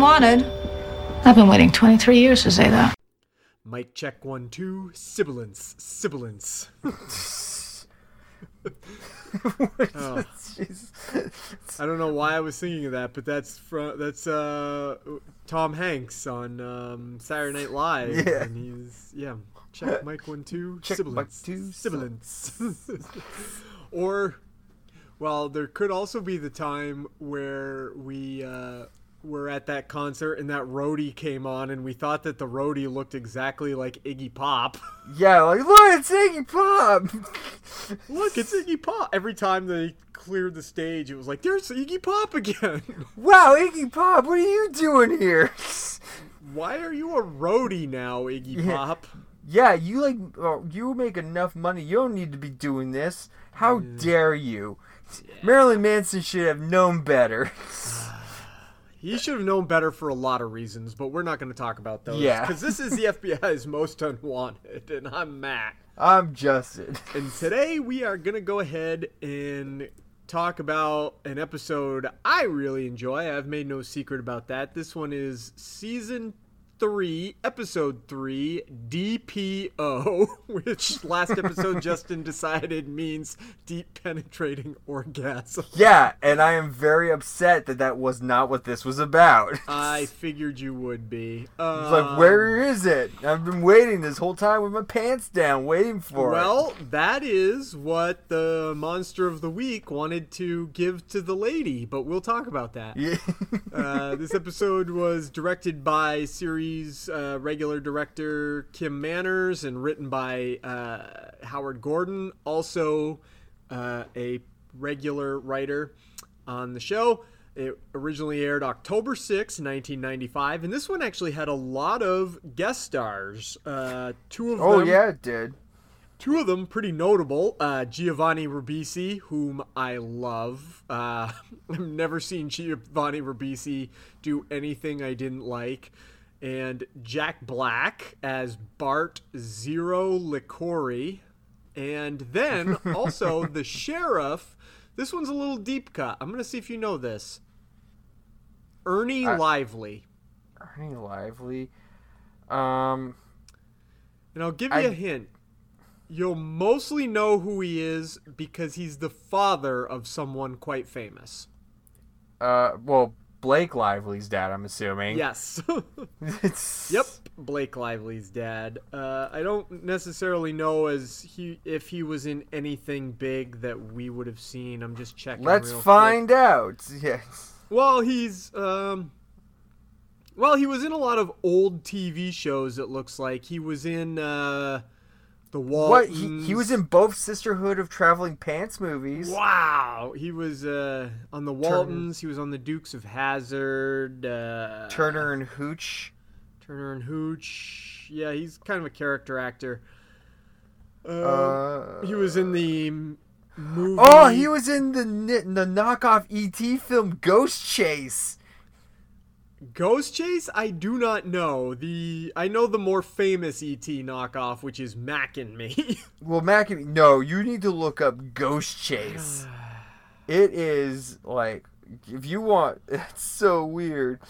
FBI's most unwanted. I've been waiting 23 years to say that. Mic check one two. Sibilance. Sibilance. Oh. I don't know why I was thinking of that, but that's from that's uh Tom Hanks on um, Saturday Night Live. Yeah. And he's yeah. Check mic one two. Check sibilance. mic two, Sibilance. or well, there could also be the time where we uh were at that concert and that roadie came on and we thought that the roadie looked exactly like Iggy Pop. Yeah, like look, it's Iggy Pop. Look, it's Iggy Pop. Every time they cleared the stage, it was like, there's Iggy Pop again. wow, Iggy Pop, what are you doing here? Why are you a roadie now, Iggy Yeah. Pop? yeah, you like uh, you make enough money. You don't need to be doing this. How dare you? Marilyn Manson should have known better. He should have known better for a lot of reasons, but we're not going to talk about those. Yeah. Because this is the FBI's most unwanted, and I'm Matt. I'm Justin. And today we are going to go ahead and talk about an episode I really enjoy. I've made no secret about that. This one is season 3, episode 3, DPO, which last episode Justin decided means deep penetrating orgasm. Yeah, and I am very upset that that was not what this was about. I figured you would be. It's like, where is it? I've been waiting this whole time with my pants down, waiting for Well, that is what the monster of the week wanted to give to the lady, but we'll talk about that. Yeah. Uh, this episode was directed by series uh, regular director Kim Manners and written by uh, Howard Gordon, also uh, a regular writer on the show. It originally aired October 6, 1995, and this one actually had a lot of guest stars. Uh, two of oh them yeah, it did. Two of them pretty notable. Uh, Giovanni Ribisi, whom I love. Uh, I've never seen Giovanni Ribisi do anything I didn't like. And Jack Black as Bart Zero Liquori. And then also the sheriff. This one's a little deep cut. I'm going to see if you know this. Ernie I- Lively. Ernie Lively. Um. And I'll give you I- a hint. You'll mostly know who he is because he's the father of someone quite famous. Uh. Well, Blake Lively's dad. I'm assuming. Yes. It's, yep. Blake Lively's dad. Uh, I don't necessarily know as he if he was in anything big that we would have seen. I'm just checking. Let's real quick. find out. Yes. Well, he's um well, he was in a lot of old TV shows it looks like. He was in uh The What? Waltons. He, he was in both Sisterhood of Traveling Pants movies. Wow. He was uh on The Waltons, he was on The Dukes of Hazzard, uh Turner and Hooch. Turner and Hooch. Yeah, he's kind of a character actor. Uh, Uh, he was in the movie Oh, he was in the the knockoff ET film Ghost Chase. Ghost Chase? I do not know. The I know the more famous ET knockoff, which is Mac and Me. Well, Mac, and me. no, you need to look up Ghost Chase. It is like if you want, it's so weird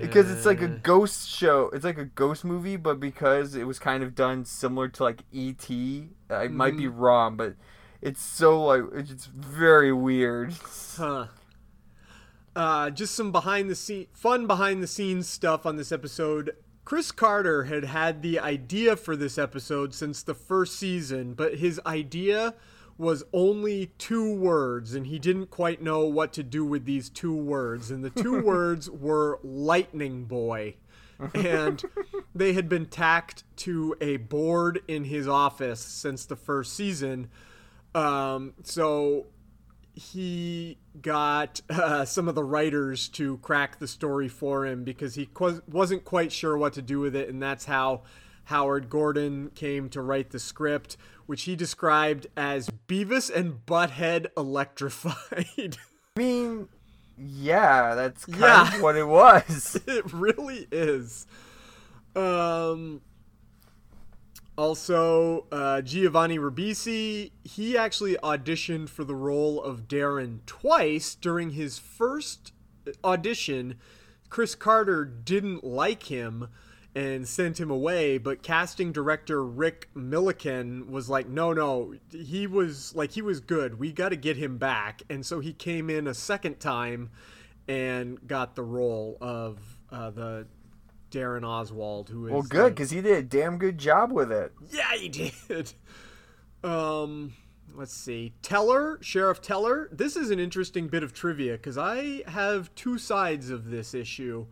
because it's like a ghost show. It's like a ghost movie, but because it was kind of done similar to like ET, I might be mm-hmm. wrong, but it's so like it's very weird. Huh. Uh, just some behind the scene, fun behind the scenes stuff on this episode. Chris Carter had had the idea for this episode since the first season, but his idea was only two words, and he didn't quite know what to do with these two words. And the two words were Lightning Boy. And they had been tacked to a board in his office since the first season. Um, so he got uh, some of the writers to crack the story for him because he qu- wasn't quite sure what to do with it, and that's how Howard Gordon came to write the script, which he described as Beavis and Butthead electrified. I mean, yeah, that's kind Yeah. of what it was. it really is. Um. Also, uh, Giovanni Ribisi, he actually auditioned for the role of Darren twice. During his first audition, Chris Carter didn't like him and sent him away, but casting director Rick Millikan was like, no, no, he was like, he was good. We got to get him back. And so he came in a second time and got the role of uh, the Darren Oswald, who is Well, good like- because he did a damn good job with it. yeah, he did. Um, let's see. Teller, Sheriff Teller. This is an interesting bit of trivia because I have two sides of this issue.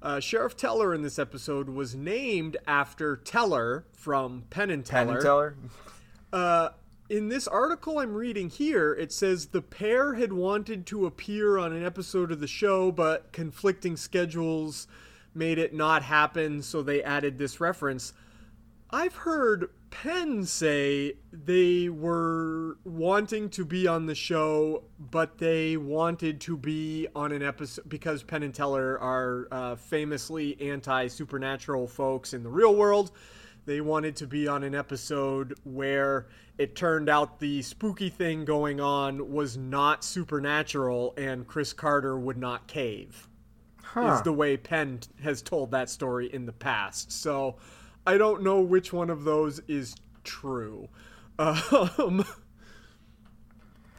Uh, Sheriff Teller in this episode was named after Teller from Penn and Teller. Penn and Teller. Uh, in this article I'm reading here, it says the pair had wanted to appear on an episode of the show, but conflicting schedules made it not happen, so they added this reference. I've heard Penn say they were wanting to be on the show, but they wanted to be on an episode because Penn and Teller are uh, famously anti supernatural folks in the real world. They wanted to be on an episode where it turned out the spooky thing going on was not supernatural and Chris Carter would not cave Huh. is the way Penn has told that story in the past. So I don't know which one of those is true. Um,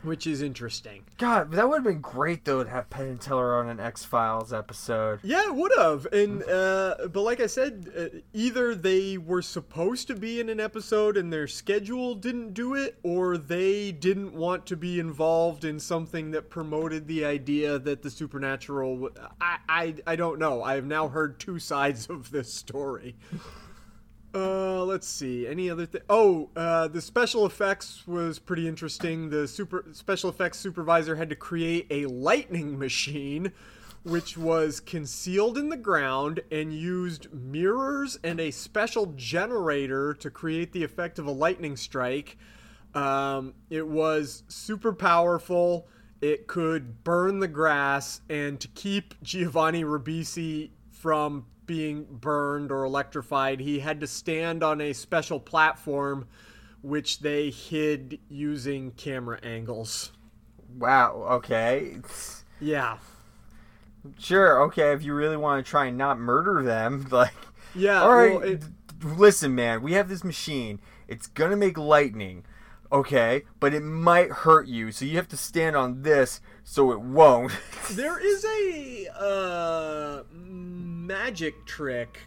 which is interesting. God, that would have been great though to have Penn and Teller on an X Files episode. Yeah, it would have. And uh, but like I said, uh, either they were supposed to be in an episode and their schedule didn't do it, or they didn't want to be involved in something that promoted the idea that the supernatural. w- I I, I don't know. I have now heard two sides of this story. Uh, let's see. Any other thing? Oh, uh, the special effects was pretty interesting. The super special effects supervisor had to create a lightning machine, which was concealed in the ground and used mirrors and a special generator to create the effect of a lightning strike. Um, it was super powerful. It could burn the grass, and to keep Giovanni Ribisi from being burned or electrified, he had to stand on a special platform which they hid using camera angles. Wow. Okay. Yeah. Sure. Okay. If you really want to try and not murder them, like. Yeah. All right. well, it- listen, man. We have this machine. It's gonna make lightning. Okay, but it might hurt you, so you have to stand on this so it won't. there is a uh, magic trick.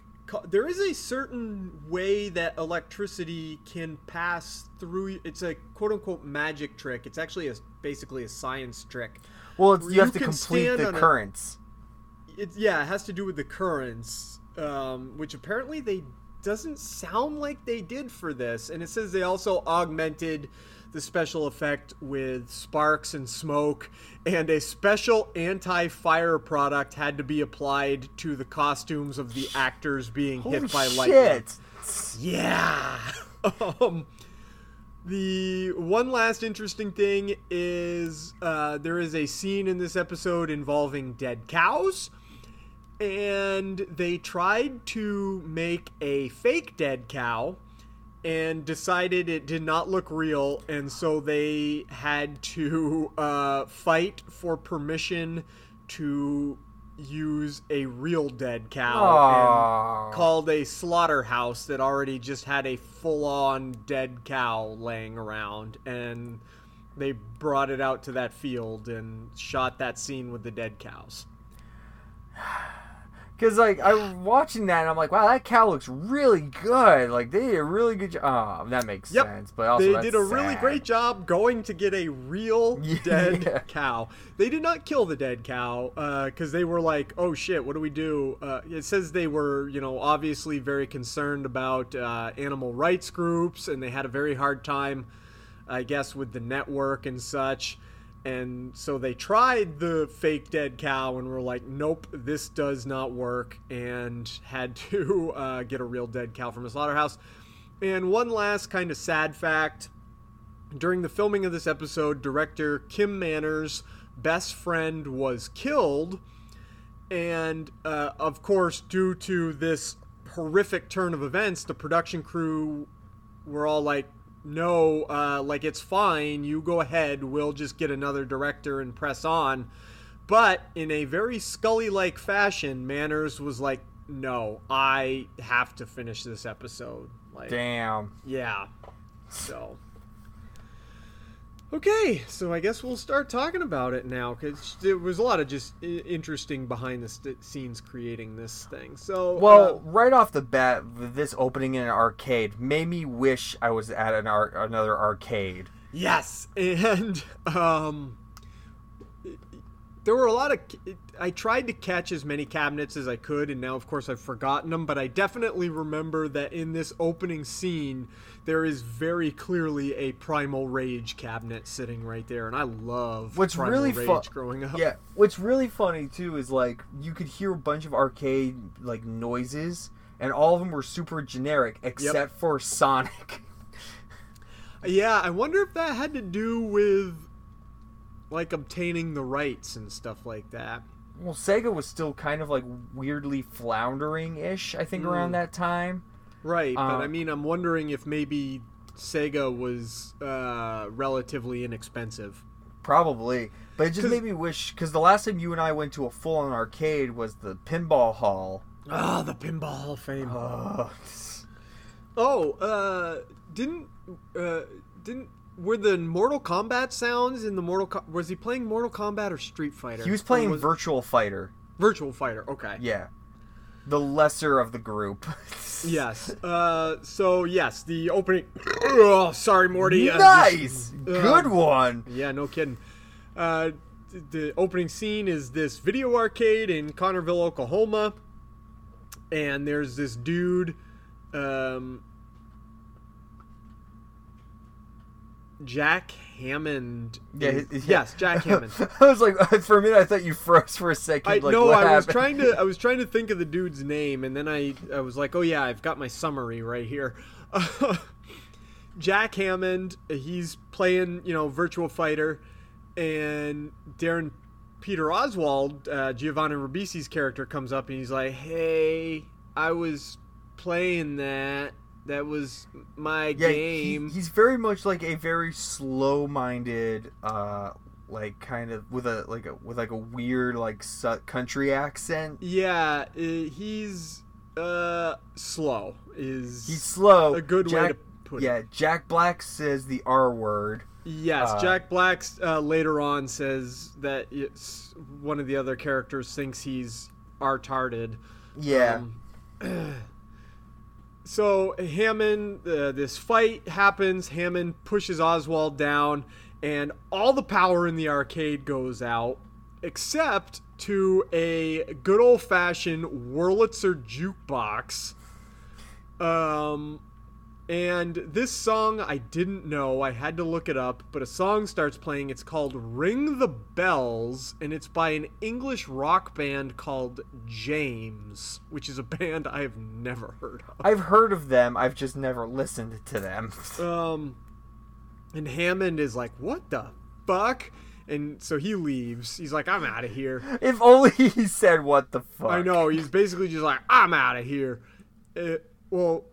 There is a certain way that electricity can pass through. It's a quote unquote magic trick. It's actually a, basically a science trick. well, it's, you, You have to complete the on a- currents. It, yeah, it has to do with the currents, um, which apparently they doesn't sound like they did for this. And it says they also augmented the special effect with sparks and smoke, and a special anti-fire product had to be applied to the costumes of the actors being Holy hit by lightning. shit! Yeah. um, the one last interesting thing is uh, there is a scene in this episode involving dead cows, and they tried to make a fake dead cow and decided it did not look real, and so they had to uh, fight for permission to use a real dead cow Aw. and called a slaughterhouse that already just had a full-on dead cow laying around and they brought it out to that field and shot that scene with the dead cows. Because like I'm watching that, and I'm like, wow, that cow looks really good. Like they did a really good job. Oh, that makes Yep. sense. But also, they did a really great job going to get a real Yeah. dead cow. They did not kill the dead cow because they were like, "Oh shit, what do we do?" Uh, it says they were, you know, obviously very concerned about uh, animal rights groups, and they had a very hard time, I guess, with the network and such. And so they tried the fake dead cow and were like, nope, this does not work, and had to uh, get a real dead cow from a slaughterhouse. And one last kind of sad fact during the filming of this episode, director Kim Manners' best friend was killed. And uh, of course, due to this horrific turn of events, the production crew were all like, no, uh, like it's fine. You go ahead. We'll just get another director and press on. But in a very Scully like fashion, Manners was like, no, I have to finish this episode. Like, Damn. yeah. So. Okay, so I guess we'll start talking about it now because there was a lot of just i- interesting behind the st- scenes creating this thing. So, Well, uh, right off the bat, this opening in an arcade made me wish I was at an ar- another arcade. Yes, and um, there were a lot of. I tried to catch as many cabinets as I could, and now, of course, I've forgotten them. But I definitely remember that in this opening scene, there is very clearly a Primal Rage cabinet sitting right there, and I love What's Primal really Rage fun, growing up. Yeah, what's really funny too is like you could hear a bunch of arcade like noises, and all of them were super generic except for Sonic. Yeah, I wonder if that had to do with like obtaining the rights and stuff like that. well, Sega was still kind of like weirdly floundering ish, I think, around that time. Right, but Uh, I mean, I'm wondering if maybe Sega was uh, relatively inexpensive. Probably. But it just made me wish, because the last time you and I went to a full on arcade was the Pinball Hall. Ah, the Pinball Hall of Fame. Uh, oh, uh, didn't uh, didn't were the Mortal Kombat sounds in the Mortal Com- was he playing Mortal Kombat or Street Fighter? he was playing was- Virtual Fighter. Virtual Fighter. Okay. Yeah. The lesser of the group. Yes. Uh, so yes, the opening. oh, sorry, Morty. uh, nice! just- Good um, one! Yeah, no kidding. Uh, the opening scene is this video arcade in Connerville, Oklahoma, and there's this dude, um, Jack Hammond. Yeah, is- yeah. Yes, Jack Hammond. I was like, for a minute, I thought you froze for a second. I like, no, I was trying to I was trying to think of the dude's name, and then I I was like, oh yeah, I've got my summary right here. Jack Hammond, he's playing you know Virtual Fighter, and Darren Peter Oswald, uh, Giovanni Ribisi's character comes up and he's like, hey, I was playing that. That was my yeah, he- game. he's very much like a very slow-minded, uh, like kind of with a like a with like a weird like country accent. yeah, he's uh slow. Is He's slow. a good way to put it. Yeah, Jack Black says the R word. Yes, Uh, Jack Black uh, later on says that it's, one of the other characters thinks he's retarded. Yeah. Um, so Hammond, uh, this fight happens. Hammond pushes Oswald down, and all the power in the arcade goes out, except to a good old fashioned Wurlitzer jukebox. Um, and this song I didn't know. I had to look it up, but a song starts playing. It's called Ring the Bells, and it's by an English rock band called James, which is a band I have never heard of. I've heard of them. I've just never listened to them. Um, and Hammond is like, "What the fuck?" And so he leaves. He's like, "I'm out of here." if only he said what the fuck. I know. He's basically just like, "I'm out of here." Uh, well,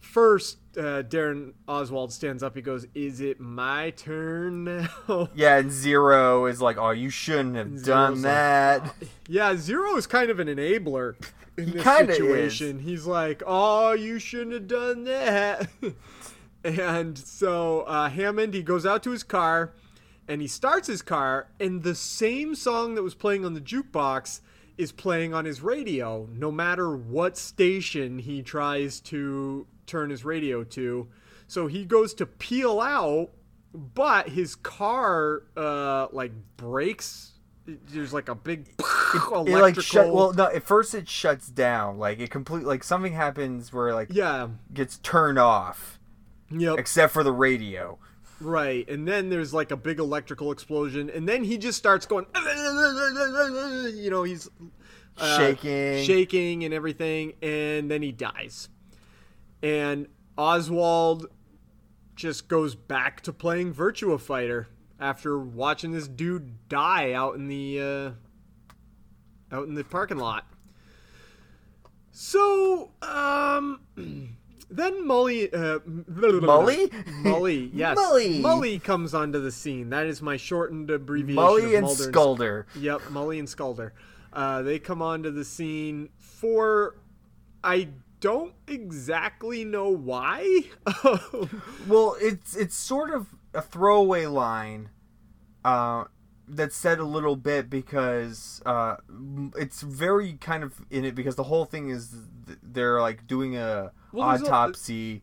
first, uh, Darren Oswald stands up. He goes, "Is it my turn now?" Yeah, and Zero is like, oh, you shouldn't have Zero's done like, that. yeah, Zero is kind of an enabler in He this kinda is. situation. He's like, "Oh, you shouldn't have done that." and so uh, Hammond, he goes out to his car, and he starts his car, and the same song that was playing on the jukebox is playing on his radio. No matter what station he tries to turn his radio to, so he goes to peel out, but his car uh, like breaks. There's like a big electrical. It like shut. Well, no. At first, it shuts down. Like it complete. Like something happens where like yeah. gets turned off, Yep. except for the radio. Right, and then there's like a big electrical explosion, and then he just starts going, you know, he's uh, Shaking. shaking, and everything, and then he dies. And Oswald just goes back to playing Virtua Fighter after watching this dude die out in the uh, out in the parking lot. So, um. Then Molly, uh, Molly, Mully, yes, Mully. Mully comes onto the scene. That is my shortened abbreviation. Mully of and Mulder Skulder. Yep, Mully and Skulder. Uh, they come onto the scene for, I don't exactly know why. Well, it's it's sort of a throwaway line uh, that's said a little bit because uh, it's very kind of in it because the whole thing is they're like doing a Well, there's a- autopsy.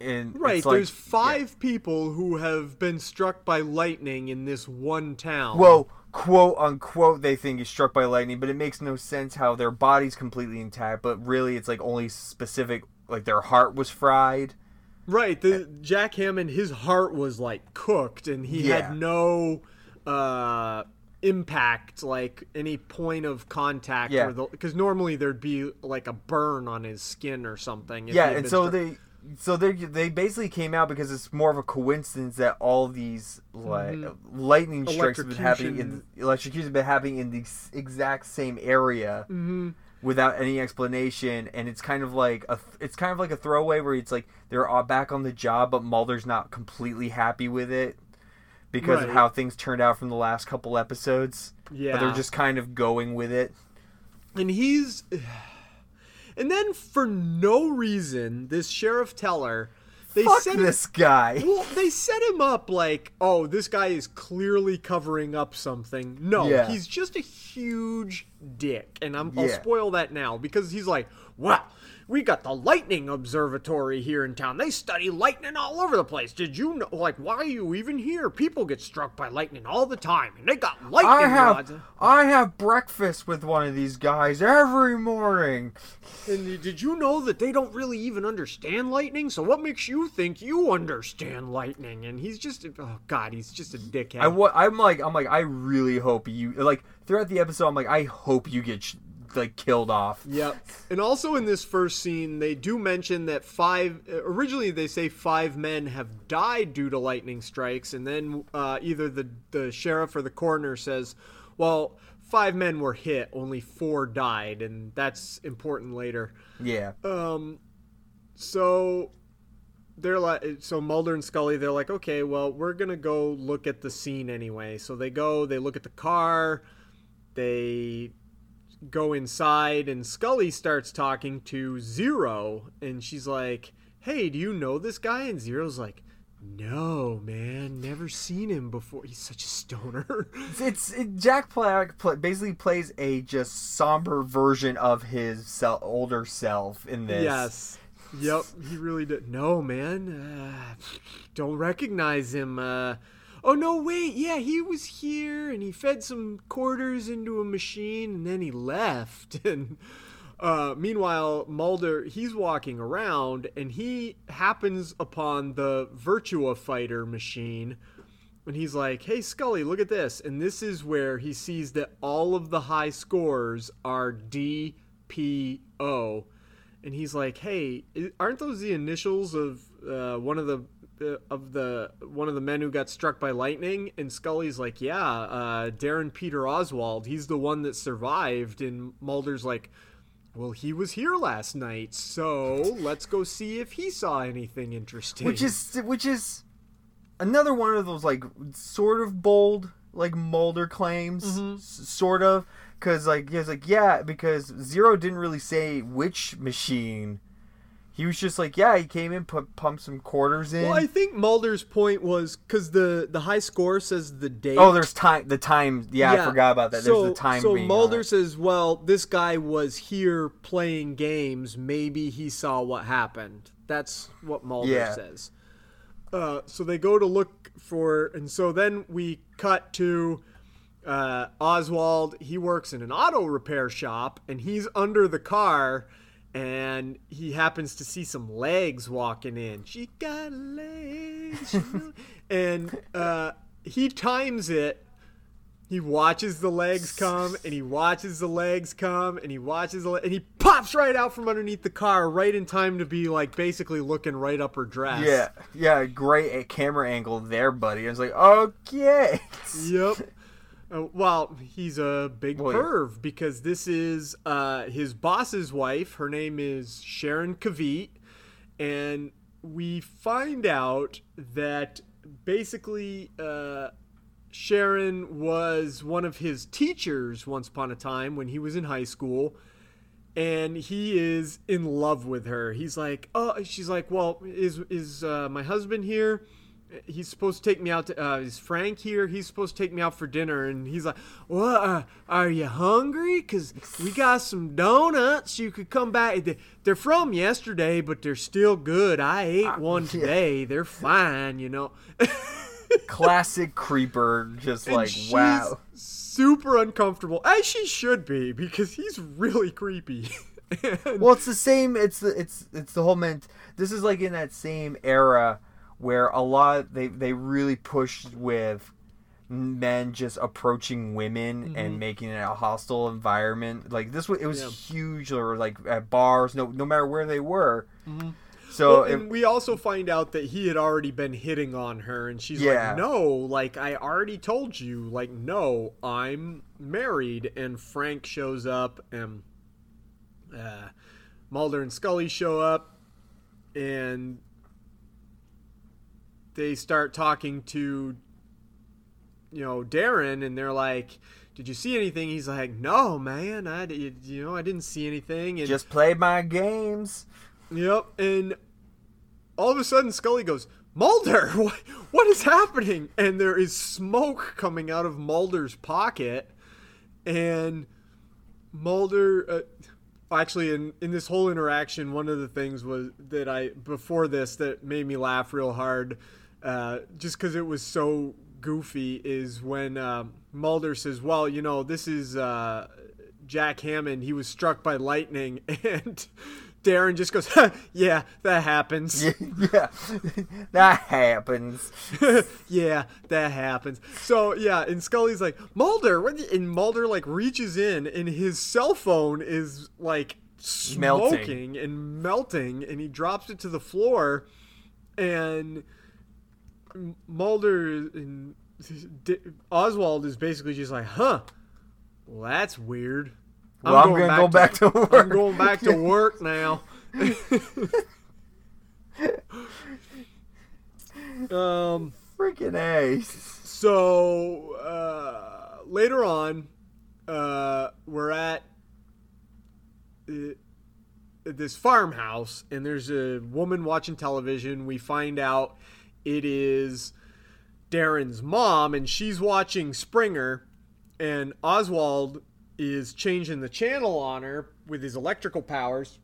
and right, like- there's five people who have been struck by lightning in this one town. Well, quote unquote, they think he's struck by lightning, but it makes no sense how their body's completely intact, but really it's like only specific, like their heart was fried. Right, the Jack Hammond, his heart was like cooked, and he Yeah. had no uh, impact, like any point of contact. Yeah. because normally there'd be like a burn on his skin or something. yeah, and so struck- they. So they they basically came out because it's more of a coincidence that all these like Mm-hmm. lightning strikes have been happening in electrocutions have been happening in the exact same area Mm-hmm. without any explanation, and it's kind of like a it's kind of like a throwaway where it's like they're all back on the job, but Mulder's not completely happy with it because of how things turned out from the last couple episodes. Yeah. but they're just kind of going with it. and he's and then for no reason this sheriff teller they Fuck set this guy. well they set him up like oh this guy is clearly covering up something no Yeah. he's just a huge dick and I'm, i'll Yeah. spoil that now because he's like well we got the lightning observatory here in town they study lightning all over the place did you know like why are you even here people get struck by lightning all the time and they got lightning I rods have I have breakfast with one of these guys every morning. And did you know that they don't really even understand lightning? So what makes you think you understand lightning? And he's just oh god, he's just a dickhead. I, I'm like I'm like I really hope you like throughout the episode I'm like I hope you get sh- like killed off. Yep. And also in this first scene, they do mention that five. Originally, they say five men have died due to lightning strikes, and then uh, either the the sheriff or the coroner says, "Well, five men were hit, only four died," and that's important later. Yeah. Um, so they're like, so Mulder and Scully, they're like, okay, well, we're gonna go look at the scene anyway. So they go, they look at the car, they go inside, and Scully starts talking to Zero, and she's like, hey, do you know this guy? And Zero's like. No, man, never seen him before. He's such a stoner. It's it, Jack Black basically plays a just somber version of his sel- older self in this. Yes. Yep, he really did. No, man. Uh, don't recognize him. Uh, oh, no, wait. Yeah, he was here and he fed some quarters into a machine and then he left. And uh, meanwhile, Mulder, he's walking around and he happens upon the Virtua Fighter machine. And he's like, hey, Scully, look at this. And this is where he sees that all of the high scores are DPO and he's like, "Hey, aren't those the initials of uh, one of the of the one of the men who got struck by lightning?" And Scully's like, "Yeah, uh, Darren Peter Oswald. He's the one that survived." And Mulder's like, "Well, he was here last night, so let's go see if he saw anything interesting." Which is which is another one of those like sort of bold like Mulder claims, Mm-hmm. s- sort of, because like he was like yeah, because Zero didn't really say which machine. He was just like yeah, he came in, put pumped some quarters in. well, I think Mulder's point was because the the high score says the date. oh, there's time. The time. Yeah, I forgot about that. So, there's the time. So Mulder says, "Well, this guy was here playing games. Maybe he saw what happened." That's what Mulder Yeah. says. Uh, so they go to look for, and so then we cut to uh, Oswald. He works in an auto repair shop, and he's under the car, and he happens to see some legs walking in. She got legs, and uh, he times it. He watches the legs come, and he watches the legs come, and he watches the le- and he pops right out from underneath the car, right in time to be like basically looking right up her dress. Yeah, yeah, great camera angle there, buddy. I was like, okay. Yep. Uh, well, he's a big yeah. perv because this is uh, his boss's wife. Her name is Sharon Kavit, and we find out that basically uh, Sharon was one of his teachers once upon a time when he was in high school. And he is in love with her. He's like, oh, she's like, well, is is uh, my husband here? He's supposed to take me out to uh, is frank here he's supposed to take me out for dinner and he's like what uh, are you hungry because we got some donuts you could come back They- they're from yesterday but they're still good i ate one yeah. today they're fine you know Classic creeper, just And like she's wow. super uncomfortable as she should be because he's really creepy Well, it's the same. It's the it's it's the whole ment. This is like in that same era where a lot they they really pushed with men just approaching women and making it a hostile environment. Like this was it was Yeah. huge, or like at bars, no no matter where they were. Well, So it- and we also find out that he had already been hitting on her, and she's Yeah. like, "No, like I already told you, like no, I'm married." And Frank shows up, and uh, Mulder and Scully show up, and they start talking to, you know, Darren, and they're like. Did you see anything? He's like, no, man. I, you know, I didn't see anything. And just play my games. Yep, and all of a sudden Scully goes, Mulder, what, what is happening? And there is smoke coming out of Mulder's pocket, and Mulder. Uh, actually, in in this whole interaction, one of the things was that I before this that made me laugh real hard, uh, just because it was so goofy, is when um, Mulder says, "Well, you know, this is." Uh, Jack Hammond, he was struck by lightning, and Darren just goes, "Yeah, that happens. yeah, that happens. yeah, that happens." So yeah, and Scully's like, "Mulder," what and Mulder like reaches in, and his cell phone is like Melting. smoking and melting, and he drops it to the floor, and Mulder and Oswald is basically just like, "Huh." Well, that's weird. Well, I'm gonna go back to work. I'm going back to work now. um. Freaking ace. So uh, later on, uh, we're at uh, this farmhouse, and there's a woman watching television. We find out it is Darren's mom, and she's watching Springer, and Oswald is changing the channel on her with his electrical powers.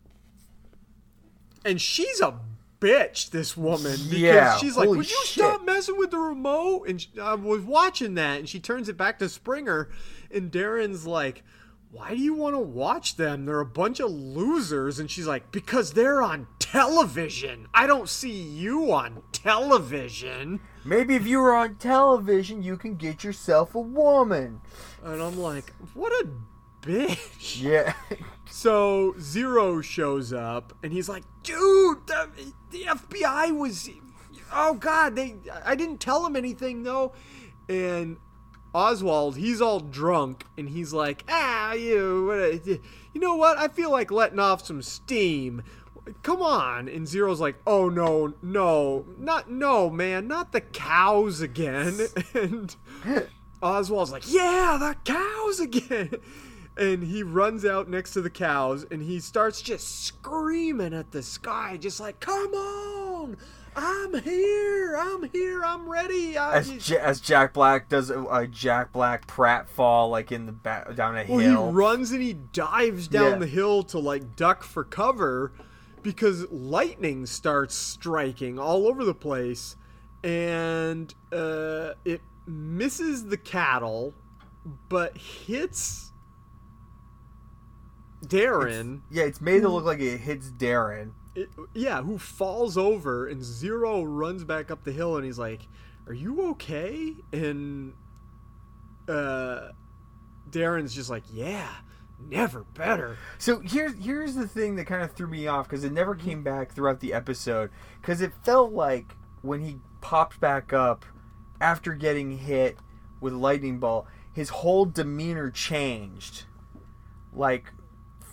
And she's a bitch, this woman. Because Yeah, she's like, Would you shit." stop messing with the remote? And she, I was watching that, and she turns it back to Springer, and Darren's like, Why do you want to watch them? They're a bunch of losers. And she's like, Because they're on television. I don't see you on television. Maybe if you were on television, you can get yourself a woman. And I'm like, What a bitch. Yeah. So Zero shows up and he's like, "Dude, the, the FBI was oh god, they I didn't tell him anything though." And Oswald, he's all drunk and he's like, "Ah, you you know what? I feel like letting off some steam." Come on. And Zero's like, "Oh no, no. Not no, man. Not the cows again." And Oswald's like, "Yeah, the cows again." And he runs out next to the cows and he starts just screaming at the sky, just like, "Come on! I'm here! I'm here! I'm ready!" I, As, J- as Jack Black does a, a Jack Black Pratt fall like in the back down a well, hill. he runs and he dives down Yeah. the hill to like duck for cover because lightning starts striking all over the place, and uh, it misses the cattle, but hits Darren, Yeah, it's made to look like it hits Darren. It- yeah, who falls over and Zero runs back up the hill and he's like, "Are you okay?" And uh, Darren's just like, "Yeah, never better." So here's here's the thing that kind of threw me off because it never came back throughout the episode because it felt like when he popped back up after getting hit with lightning ball, his whole demeanor changed. Like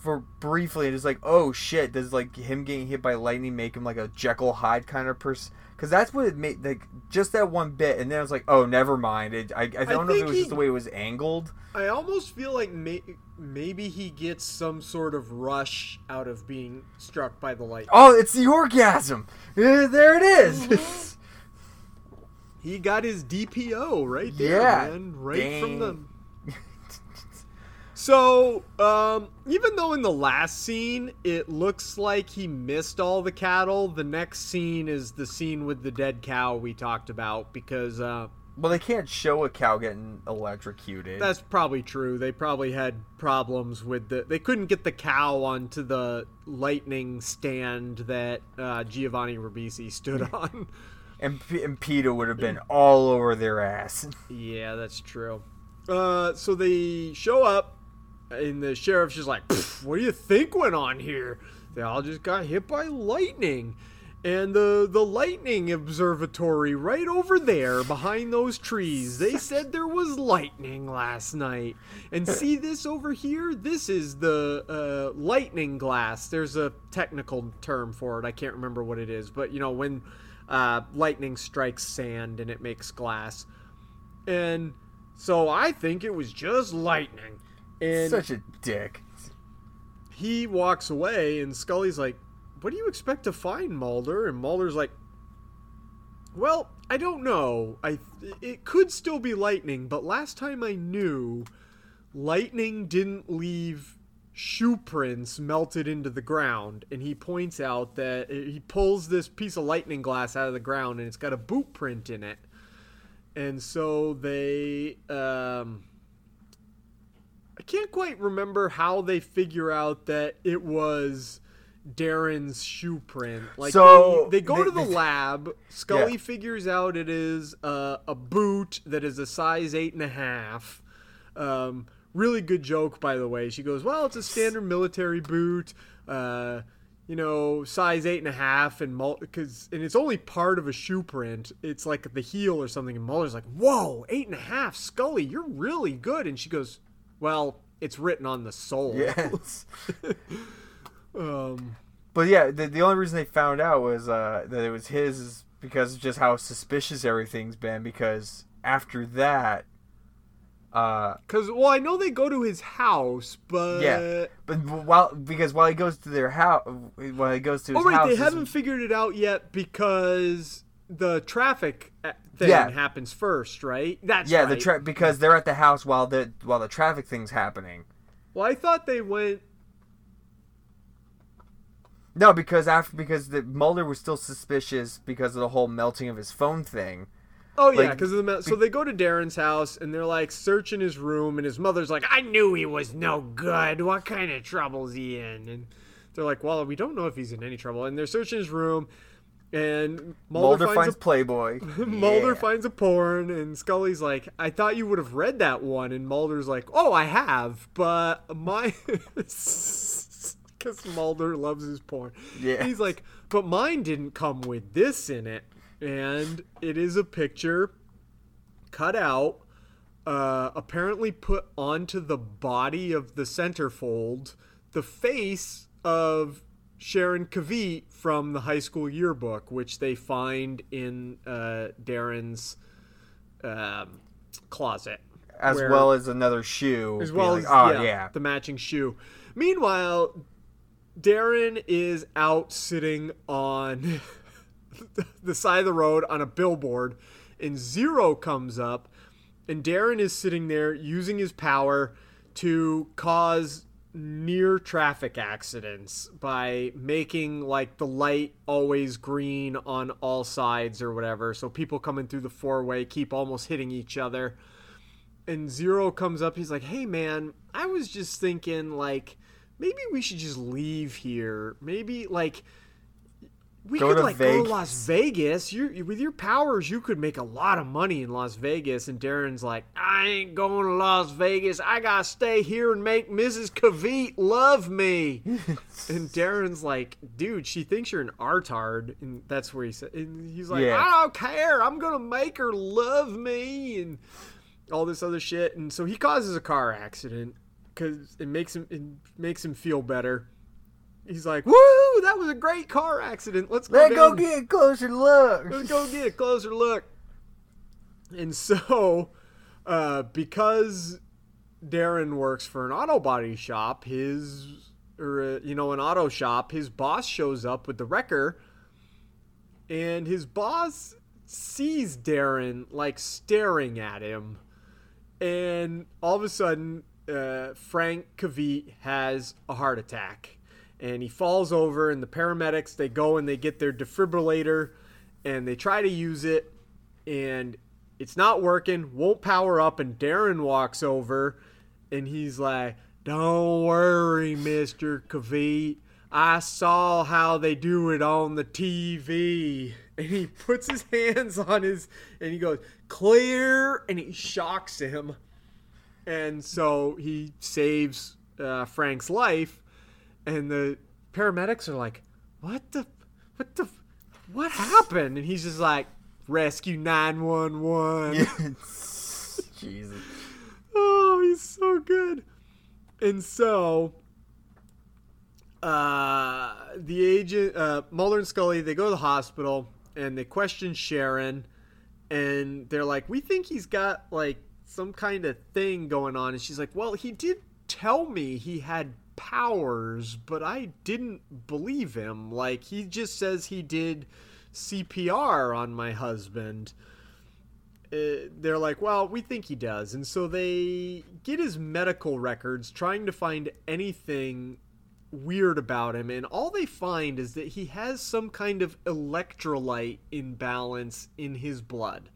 for briefly, it's like, oh shit, does like him getting hit by lightning make him like a Jekyll Hyde kind of person? Because that's what it made like just that one bit, and then I was like, oh, never mind. It, I, I don't know if it was he- just the way it was angled. I almost feel like may- maybe he gets some sort of rush out of being struck by the lightning. Oh, it's the orgasm. Eh, There it is. He got his DPO right there, Yeah, man, right from the. So, um, even though in the last scene it looks like he missed all the cattle, the next scene is the scene with the dead cow we talked about because uh, well, they can't show a cow getting electrocuted. that's probably true. They probably had problems with the. They couldn't get the cow onto the lightning stand that uh, Giovanni Ribisi stood on. and, P- and PETA would have been all over their ass. Yeah, that's true. Uh, so they show up, and the sheriff's just like, "What do you think went on here? They all just got hit by lightning." And the the lightning observatory right over there behind those trees. They said there was lightning last night. And see this over here? This is the uh, lightning glass. There's a technical term for it. I can't remember what it is, but you know when uh, lightning strikes sand and it makes glass. And so I think it was just lightning. And Such a dick. he walks away, and Scully's like, What do you expect to find, Mulder? And Mulder's like, Well, I don't know. I It could still be lightning, but last time I knew, lightning didn't leave shoe prints melted into the ground. And he points out that he pulls this piece of lightning glass out of the ground, and it's got a boot print in it. And so they. Um, I can't quite remember how they figure out that it was Darren's shoe print. Like So, they, they go they- to the they- lab. Scully Yeah. figures out it is uh, a boot that is a size eight and a half. Um, really good joke, by the way. She goes, "Well, it's a standard military boot." Uh, you know, size eight and a half, and because and it's only part of a shoe print. It's like the heel or something. And Mulder's like, "Whoa, eight and a half, Scully, you're really good." And she goes, "Well, it's written on the sole." Yes. Um, But yeah, the, the only reason they found out was uh, that it was his is because of just how suspicious everything's been. Because after that, uh, Cause well, I know they go to his house, but yeah, but while because while he goes to their house, while he goes to his Oh right, house, they haven't figured it out yet because the traffic uh, thing Yeah. happens first, right? That's yeah, right. the tra- because they're at the house while the while the traffic thing's happening. well, I thought they went. No, because after because the Mulder was still suspicious because of the whole melting of his phone thing. Oh yeah, Like, because of the ma- so they go to Darren's house and they're like searching his room, and his mother's like, "I knew he was no good. What kind of trouble's he in?" And they're like, "Well, we don't know if he's in any trouble." And they're searching his room, and Mulder, Mulder, finds, finds a Playboy. Mulder Yeah. finds a porn, and Scully's like, "I thought you would have read that one." And Mulder's like, "Oh, I have, but my." Because Mulder loves his porn. Yeah. He's like, but mine didn't come with this in it. And it is a picture cut out, uh, apparently put onto the body of the centerfold, the face of Sharon Kavit from the high school yearbook, which they find in uh, Darren's um, closet. as where- well as another shoe. as well like, as oh yeah, yeah, the matching shoe. Meanwhile, Darren is out sitting on the side of the road on a billboard, and Zero comes up, and Darren is sitting there using his power to cause near traffic accidents by making like the light always green on all sides or whatever so people coming through the four way keep almost hitting each other and Zero comes up. He's like, "Hey, man, I was just thinking, like, maybe we should just leave here. Maybe like we Go could like go to Las Vegas. You with your powers, you could make a lot of money in Las Vegas. And Darren's like, I ain't going to Las Vegas. I gotta stay here and make Mrs. Kavit love me. and Darren's like, dude, she thinks you're an artard, and that's where he said. And he's like, Yeah. I don't care. I'm gonna make her love me, and all this other shit. And so he causes a car accident because it makes him it makes him feel better. He's like, "Woo! That was a great car accident. Let's go Let's go get a closer look. Let's go get a closer look." And so, uh, because Darren works for an auto body shop, his or uh, you know an auto shop, his boss shows up with the wrecker, and his boss sees Darren like staring at him, and all of a sudden, uh, Frank Kiveat has a heart attack, and he falls over, and the paramedics they go and they get their defibrillator, and they try to use it, and it's not working, won't power up, and Darren walks over, and he's like, "Don't worry, Mister Kiveat." I saw how they do it on the TV. And he puts his hands on his, and he goes, clear, and he shocks him. And so he saves uh, Frank's life. And the paramedics are like, what the, what the, what happened? And he's just like, rescue 911. Jesus. Oh, he's so good. And so, uh, the agent, uh, Mulder and Scully, they go to the hospital and they question Sharon, and they're like, "We think he's got like some kind of thing going on." And she's like, "Well, he did tell me he had powers, but I didn't believe him. Like he just says he did CPR on my husband." uh, they're like, well, we think he does. And so they get his medical records trying to find anything weird about him. And all they find is that he has some kind of electrolyte imbalance in his blood.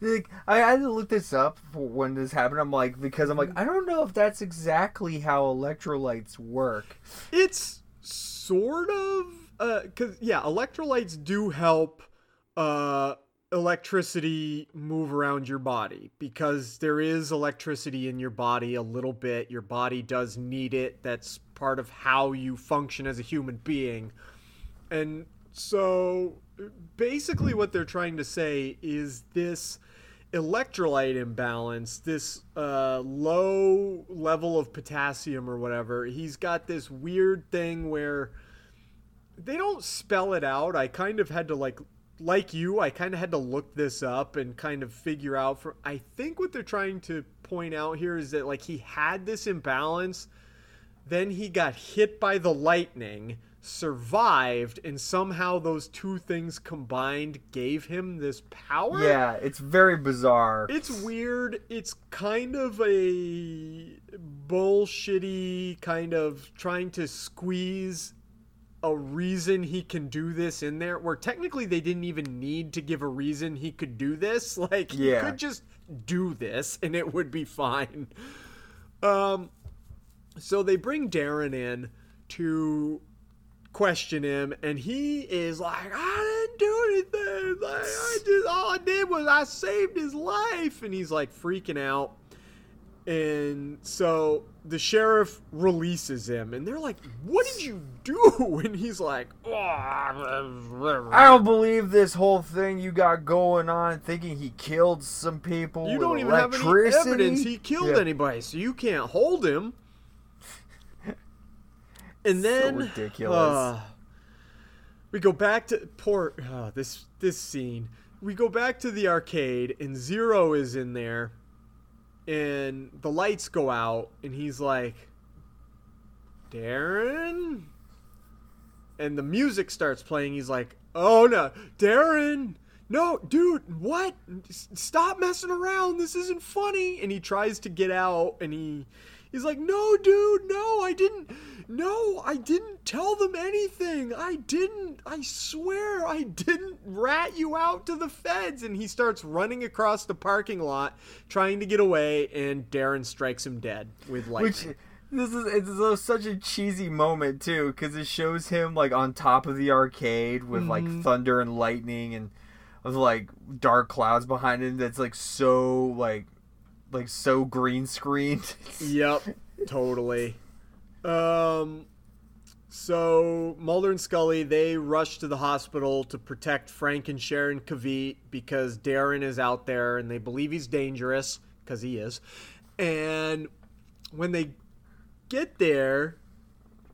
Like, I had to look this up when this happened. I'm like, because I'm like, I don't know if that's exactly how electrolytes work. It's sort of uh because yeah, electrolytes do help uh, electricity move around your body because there is electricity in your body a little bit. Your body does need it. That's part of how you function as a human being, and so basically, what they're trying to say is this electrolyte imbalance, this uh, low level of potassium or whatever. He's got this weird thing where they don't spell it out. I kind of had to like like you, I kind of had to look this up and kind of figure out for I think what they're trying to point out here is that like he had this imbalance, then he got hit by the lightning, survived, and somehow those two things combined gave him this power. Yeah, it's very bizarre. It's weird. It's kind of a bullshitty kind of trying to squeeze a reason he can do this in there where technically they didn't even need to give a reason he could do this. Like he could just do this and it would be fine. Um so they bring Darren in to question him and he is like I didn't do anything. Like I just all I did was I saved his life and he's like freaking out. And so the sheriff releases him and they're like, "What did you do?" And he's like, "Oh, I don't believe this whole thing you got going on, thinking he killed some people. You don't even have any evidence he killed Yeah. anybody, so you can't hold him. And then ridiculous. uh, we go back to poor uh, this this scene. We go back to the arcade, and Zero is in there, and the lights go out, and he's like, "Darren," and the music starts playing. He's like, "Oh no, Darren." No, dude, what? Stop messing around. This isn't funny. And he tries to get out and he he's like, "No, dude, no. I didn't No, I didn't tell them anything. I didn't. I swear I didn't rat you out to the feds." And he starts running across the parking lot trying to get away and Darren strikes him dead with lightning. Which This is it's such a cheesy moment too, because it shows him like on top of the arcade with Mm-hmm. like thunder and lightning and with like dark clouds behind him. That's like so like like so green screened. Yep, totally. Um, so Mulder and Scully they rush to the hospital to protect Frank and Sharon Kiveat because Darren is out there and they believe he's dangerous because he is. And when they get there,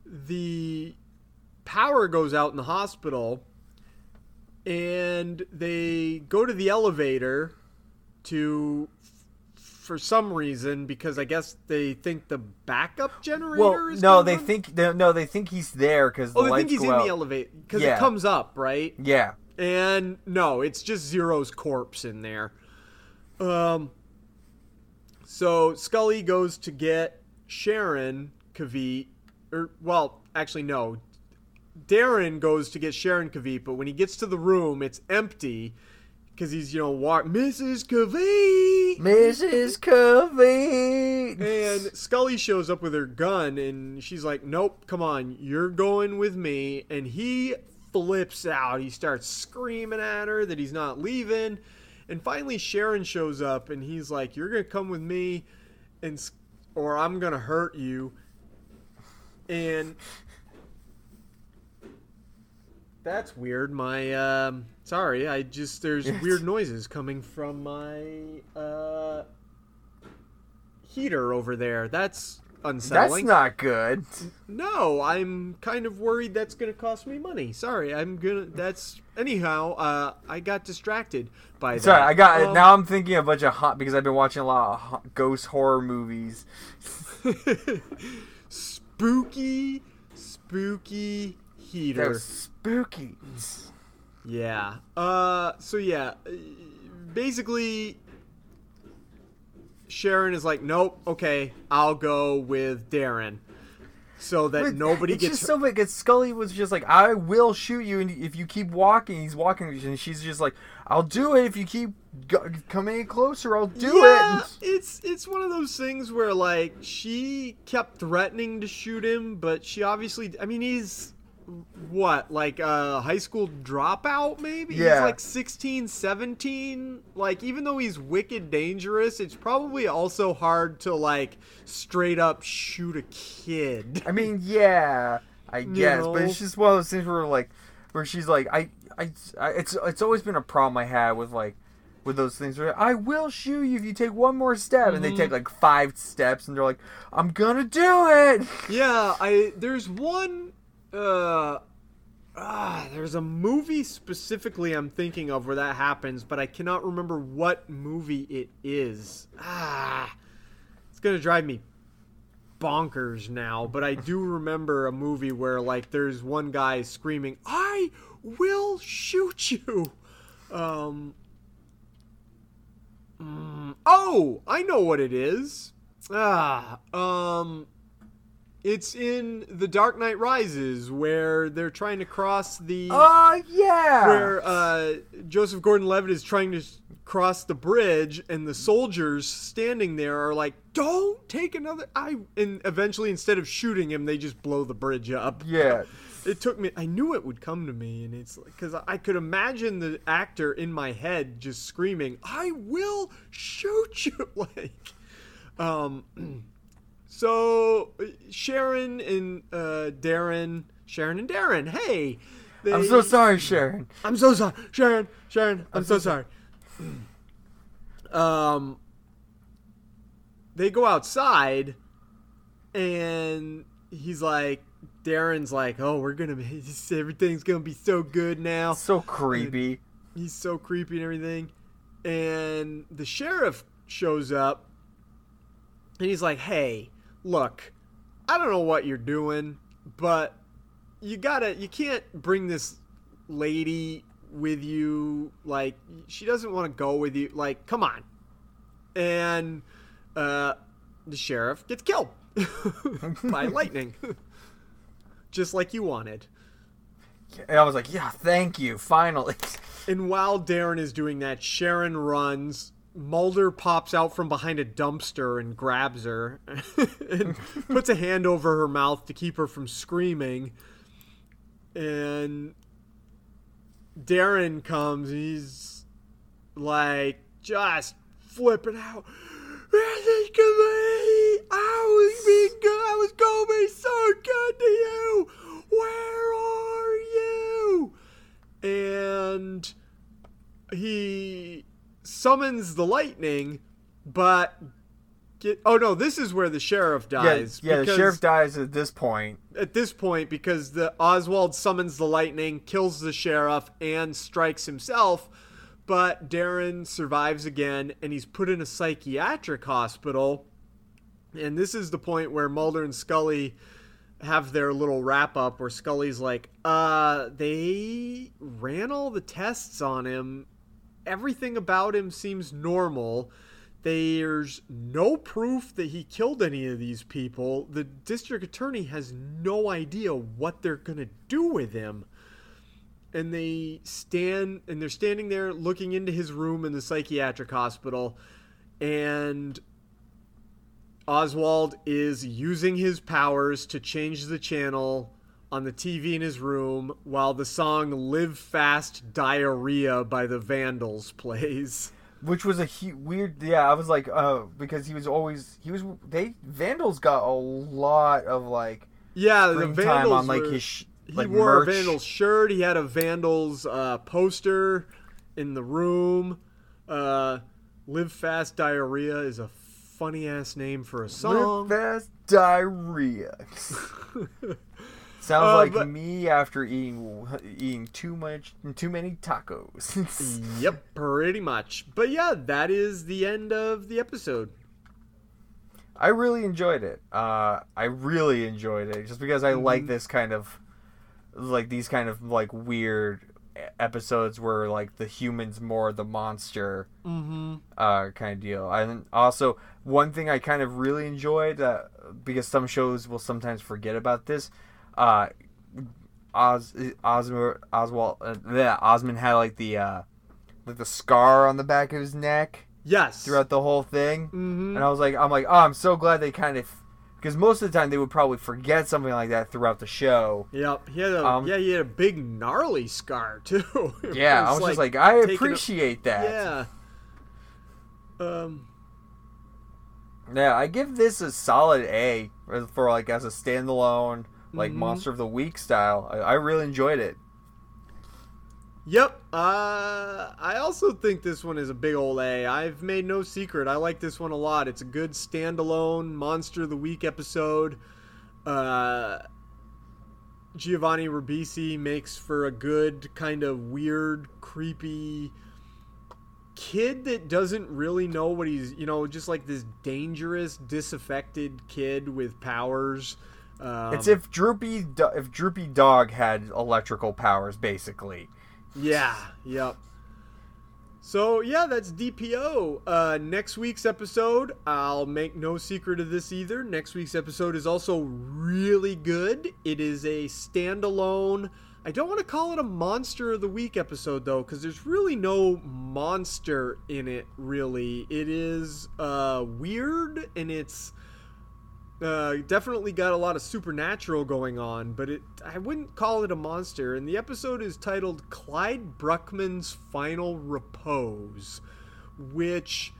the power goes out in the hospital, and they go to the elevator to for some reason because I guess they think the backup generator well, is no, they on? think they, no, they think he's there because the oh they think he's in out. the elevator because Yeah. it comes up right Yeah, and no it's just Zero's corpse in there um so Scully goes to get Sharon Kiveat or well actually no Darren goes to get Sharon Kiveat but when he gets to the room it's empty because he's you know walk Mrs. Kiveat Mrs. Covey. And Scully shows up with her gun, and she's like, "Nope, come on, you're going with me." And he flips out. He starts screaming at her that he's not leaving. And finally, Sharon shows up, and he's like, "You're gonna come with me, and or I'm gonna hurt you." And that's weird. My um, sorry, I just there's weird noises coming from my uh heater over there. That's unsettling. That's not good. No, I'm kind of worried that's going to cost me money. Sorry, I'm gonna. That's anyhow. Uh, I got distracted by that. Sorry, I got Um, now. I'm thinking a bunch of hot because I've been watching a lot of ghost horror movies. spooky, spooky heater. They're spooky. Yeah. Uh. So yeah. Basically, Sharon is like, nope. Okay, I'll go with Darren, so that nobody it's gets. just so because Scully was just like, "I will shoot you, and if you keep walking." He's walking, and she's just like, "I'll do it if you keep go- coming closer. I'll do yeah, it." it's it's one of those things where like she kept threatening to shoot him, but she obviously. I mean, he's what like a high school dropout maybe he's Yeah. like 16 17 like even though he's wicked dangerous it's probably also hard to like straight up shoot a kid I mean, yeah, I guess, but it's just one of those things where like, where she's like, I, I, I it's it's always been a problem I had with like. With those things where I will shoot you if you take one more step, and they Mm-hmm. take like five steps, and they're like, "I'm gonna do it." Yeah, I there's one uh ah, there's a movie specifically I'm thinking of where that happens, but I cannot remember what movie it is. Ah. It's to drive me bonkers now, but I do remember a movie where like there's one guy screaming, "I will shoot you." Um mm, Oh, I know what it is. Ah, um it's in The Dark Knight Rises where they're trying to cross the Oh yeah. where uh, Joseph Gordon-Levitt is trying to cross the bridge, and the soldiers standing there are like, "Don't take another." I and eventually, instead of shooting him, they just blow the bridge up. Yeah. It took me. I knew it would come to me, and it's because I could imagine the actor in my head just screaming, "I will shoot you!" like, um. So Sharon and uh, Darren, Sharon and Darren, hey. I'm so sorry, Sharon. I'm so sorry, Sharon. Sharon, I'm, so, sorry. um, they go outside, and he's like, Darren's like, "Oh, we're gonna, be, everything's gonna be so good now." So creepy. He's so creepy and everything, and the sheriff shows up, and he's like, "Hey, look, I don't know what you're doing, but you gotta, you can't bring this lady with you. Like, she doesn't want to go with you. Like, come on." And uh, the sheriff gets killed by lightning, just like you wanted. And I was like, yeah, thank you, finally. And while Darren is doing that, Sharon runs Mulder pops out from behind a dumpster and grabs her and puts a hand over her mouth to keep her from screaming. And Darren comes. He's like just flipping out. Is me. I was being good. I was to be so good to you. Where are you? And he summons the lightning, but get. Oh no, this is where the sheriff dies. yeah. The sheriff dies at this point. at this point because the Oswald summons the lightning, kills the sheriff, and strikes himself. But Darren survives again, and he's put in a psychiatric hospital. And this is the point where Mulder and Scully have their little wrap up where Scully's like, uh, they ran all the tests on him. Everything about him seems normal. There's no proof that he killed any of these people. The district attorney has no idea what they're going to do with him. And they stand and they're standing there looking into his room in the psychiatric hospital and Oswald is using his powers to change the channel on the TV in his room while the song Live Fast Diarrhea by the Vandals plays. which was a hu- weird yeah i was like uh because he was always he was they vandals got a lot of like Yeah, the Vandals time on like were- his sh- he like wore merch. a Vandals shirt. He had a Vandals uh, poster in the room. Uh, Live Fast Diarrhea is a funny ass name for a song. Live fast diarrhea sounds Uh, like but- me after eating eating too much too many tacos yep, pretty much. But yeah, that is the end of the episode. I really enjoyed it. Uh, I really enjoyed it just because I like Mm-hmm. this kind of, like these kind of like weird episodes where like the humans more the monster Mm-hmm. uh, kind of deal. And also one thing I kind of really enjoyed uh, because some shows will sometimes forget about this. Uh, Oz Osmo Oswald uh, yeah, Osmond had like the uh, like the scar on the back of his neck Yes. throughout the whole thing. Mm-hmm. And I was like, I'm like, oh, I'm so glad they kind of, because most of the time they would probably forget something like that throughout the show. Yep. He had a Um, yeah. He had a big gnarly scar too. Yeah, I was just like, I taking a- appreciate that. Yeah. Um. Yeah, I give this a solid A for like as a standalone, like Mhm. Monster of the Week style. I, I really enjoyed it. Yep. Uh, I also think this one is a big old A. I've made no secret. I like this one a lot. It's a good standalone Monster of the Week episode. Uh, Giovanni Ribisi makes for a good kind of weird, creepy kid that doesn't really know what he's, you know, just like this dangerous, disaffected kid with powers. Um, it's if Droopy if Droopy Dog had electrical powers, basically. Yeah, yep. So yeah, that's DPO. Uh, next week's episode, I'll make no secret of this either. Next week's episode is also really good. It is a standalone. I don't want to call it a monster of the week episode though, because there's really no monster in it. Really, it is uh, weird and it's uh, definitely got a lot of supernatural going on, but it I wouldn't call it a monster. And the episode is titled Clyde Bruckman's Final Repose, which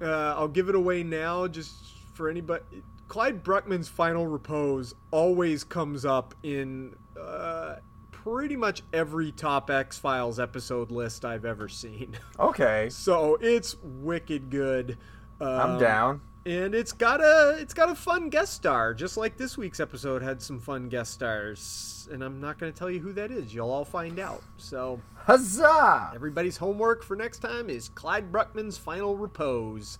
uh, I'll give it away now just for anybody. Clyde Bruckman's Final Repose always comes up in uh, pretty much every top X Files episode list I've ever seen. Okay, so it's wicked good. I'm Um, down. And it's got a it's got a fun guest star, just like this week's episode had some fun guest stars. And I'm not going to tell you who that is. You'll all find out. So Huzzah! everybody's homework for next time is Clyde Bruckman's Final Repose.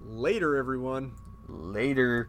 Later, everyone. Later.